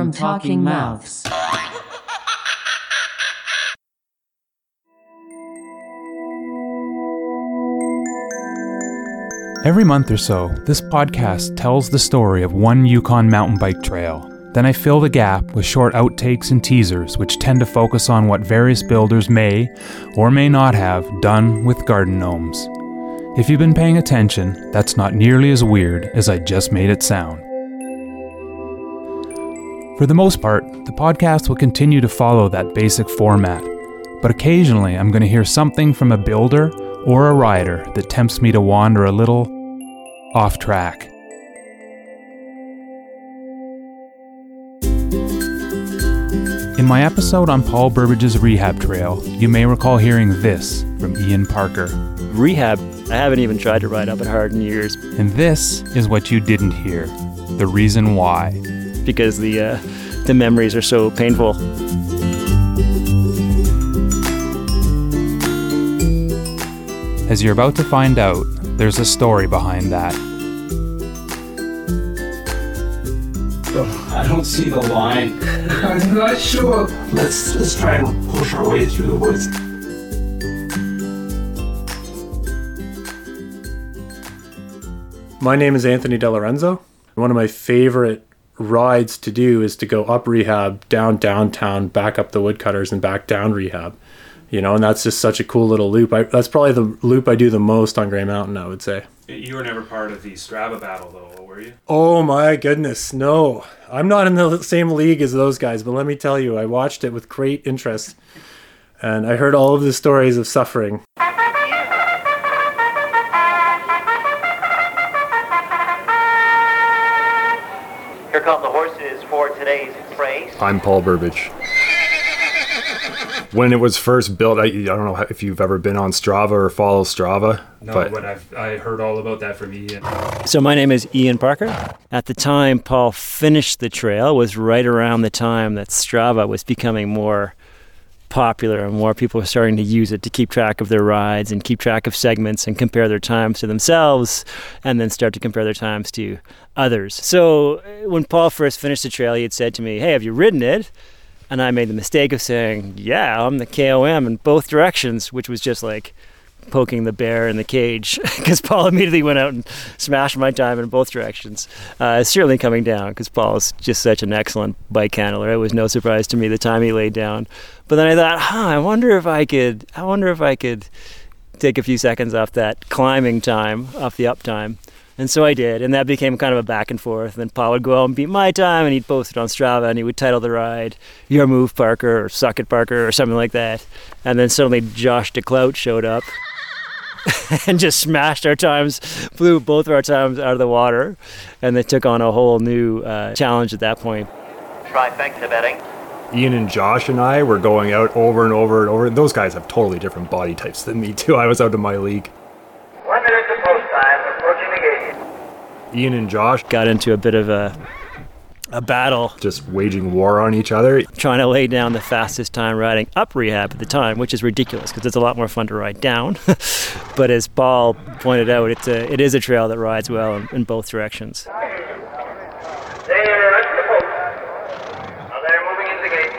from Talking Mouths. Every month or so, this podcast tells the story of one Yukon mountain bike trail. Then I fill the gap with short outtakes and teasers, which tend to focus on what various builders may or may not have done with garden gnomes. If you've been paying attention, that's not nearly as weird as I just made it sound. For the most part, the podcast will continue to follow that basic format, but occasionally I'm going to hear something from a builder or a rider that tempts me to wander a little off track. In my episode on Paul Burbage's rehab trail, you may recall hearing this from Ian Parker. Rehab, I haven't even tried to ride up it hard in years And this is what you didn't hear the reason why. Because the uh, the memories are so painful. As you're about to find out, there's a story behind that. I don't see the line. I'm not sure. Let's let's try and push our way through the woods. My name is Anthony DeLorenzo. One of my favorite rides to do is to go up rehab, down downtown, back up the woodcutters, and back down rehab. You know, and that's just such a cool little loop. I, that's probably the loop I do the most on Grey Mountain, I would say. You were never part of the Strava battle, though, were you? Oh my goodness, no. I'm not in the same league as those guys, but let me tell you, I watched it with great interest. And I heard all of the stories of suffering. I'm Paul Burbage. When it was first built, I, I don't know if you've ever been on Strava or follow Strava, No, but but I've I heard all about that from Ian. So my name is Ian Parker. At the time Paul finished the trail was right around the time that Strava was becoming more popular and more people are starting to use it to keep track of their rides and keep track of segments and compare their times to themselves and then start to compare their times to others. So uh, when Paul first finished the trail, he had said to me, Hey, have you ridden it? And I made the mistake of saying, Yeah, I'm the KOM in both directions, which was just like poking the bear in the cage because Paul immediately went out and smashed my time in both directions. Uh, it's certainly coming down because Paul is just such an excellent bike handler. It was no surprise to me the time he laid down. But then I thought, huh, I wonder if I could, I wonder if I could take a few seconds off that climbing time, off the up time. And so I did, and that became kind of a back and forth. And then Paul would go out and beat my time, and he'd post it on Strava, and he would title the ride "Your Move Parker" or "Suck It Parker" or something like that. And then suddenly Josh DeClout showed up and just smashed our times, blew both of our times out of the water, and they took on a whole new uh, challenge at that point. Trifecta betting. Ian and Josh and I were going out over and over and over. Those guys have totally different body types than me too. I was out of my league. One minute to post time. Approaching the gate. Ian and Josh Got into a bit of a a battle just waging war on each other. trying to lay down the fastest time riding up rehab at the time, which is ridiculous because it's a lot more fun to ride down. but as Paul pointed out, it's a, it is a trail that rides well in, in both directions. There, that's the post. Now they're moving in the gate.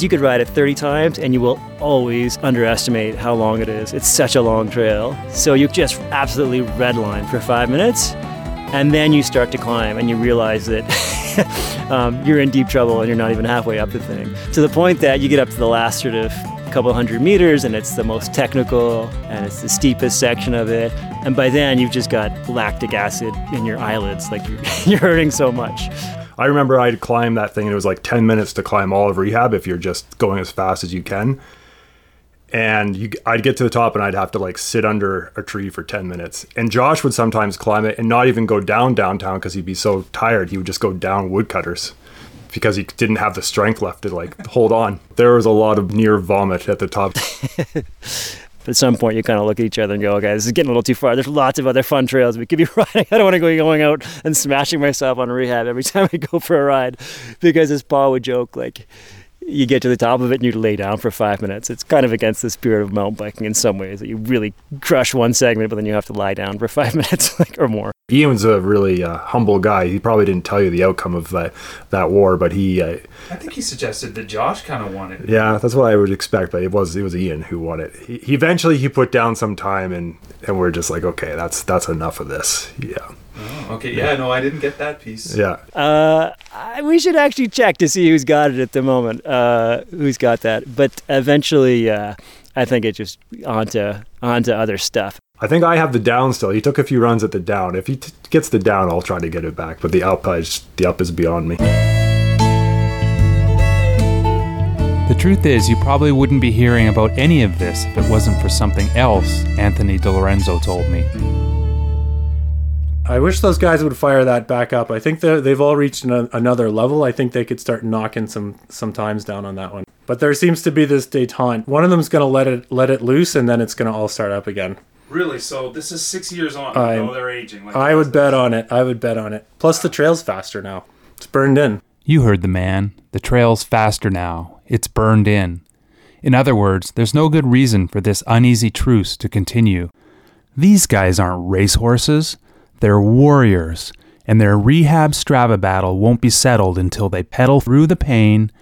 You could ride it 30 times and you will always underestimate how long it is. It's such a long trail. So you just absolutely redline for five minutes and then you start to climb and you realize that um, you're in deep trouble and you're not even halfway up the thing. To the point that you get up to the last sort of couple hundred meters and it's the most technical and it's the steepest section of it. And by then you've just got lactic acid in your eyelids, like you're, you're hurting so much. I remember I'd climb that thing and it was like 10 minutes to climb all of rehab if you're just going as fast as you can. And you, I'd get to the top and I'd have to like sit under a tree for 10 minutes. And Josh would sometimes climb it and not even go down downtown because he'd be so tired. He would just go down woodcutters because he didn't have the strength left to like hold on. There was a lot of near vomit at the top. But at some point, you kind of look at each other and go, okay, this is getting a little too far. There's lots of other fun trails we could be riding. I don't want to go going out and smashing myself on rehab every time I go for a ride. Because as Paul would joke, like, you get to the top of it and you lay down for five minutes. It's kind of against the spirit of mountain biking in some ways that you really crush one segment, but then you have to lie down for five minutes like, or more. Ian's a really uh, humble guy. He probably didn't tell you the outcome of that that war, but he, uh, I think he suggested that Josh kind of won it. yeah, that's what I would expect. But it was it was Ian who won it. He, he eventually he put down some time, and and we're just like, okay, that's that's enough of this. Yeah, Oh, okay, yeah, no, I didn't get that piece. yeah. Uh, I, we should actually check to see who's got it at the moment. Uh, who's got that? But eventually, uh, I think it just onto onto other stuff. I think I have the down still. He took a few runs at the down. If he t- gets the down, I'll try to get it back. But the up, I just, the up is beyond me. The truth is, you probably wouldn't be hearing about any of this if it wasn't for something else Anthony DiLorenzo told me. I wish those guys would fire that back up. I think they're- they've all reached an, another level. I think they could start knocking some some times down on that one. But there seems to be this detente. One of them's going to let it let it loose, and then it's going to all start up again. Really? So this is six years on. I- though they're aging. Like I would bet on it. I would bet on it. Plus, the trail's faster now. It's burned in. You heard the man. The trail's faster now. It's burned in. In other words, there's no good reason for this uneasy truce to continue. These guys aren't racehorses. They're warriors, and their rehab Strava battle won't be settled until they pedal through the pain,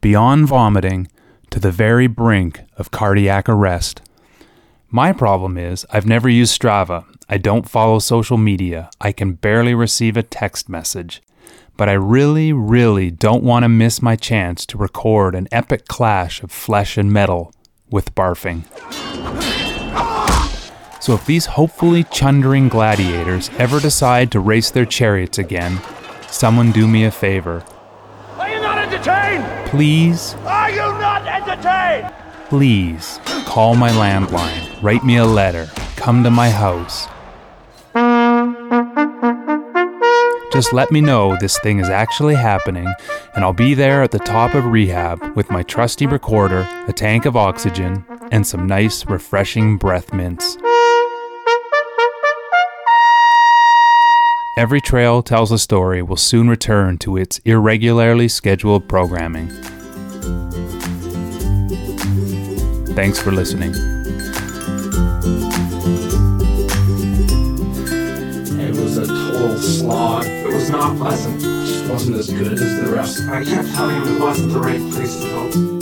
beyond vomiting, to the very brink of cardiac arrest. My problem is, I've never used Strava. I don't follow social media. I can barely receive a text message. But I really, really don't want to miss my chance to record an epic clash of flesh and metal with barfing. So if these hopefully chundering gladiators ever decide to race their chariots again, someone do me a favor. Are you not entertained? Please, Are you not entertained? please call my landline, write me a letter, come to my house. Just let me know this thing is actually happening, and I'll be there at the top of rehab with my trusty recorder, a tank of oxygen, and some nice, refreshing breath mints. Every Trail Tells a Story will soon return to its irregularly scheduled programming. Thanks for listening. It was a total slog. It was not pleasant. It just wasn't as good as the rest. I kept telling him it wasn't the right place to go.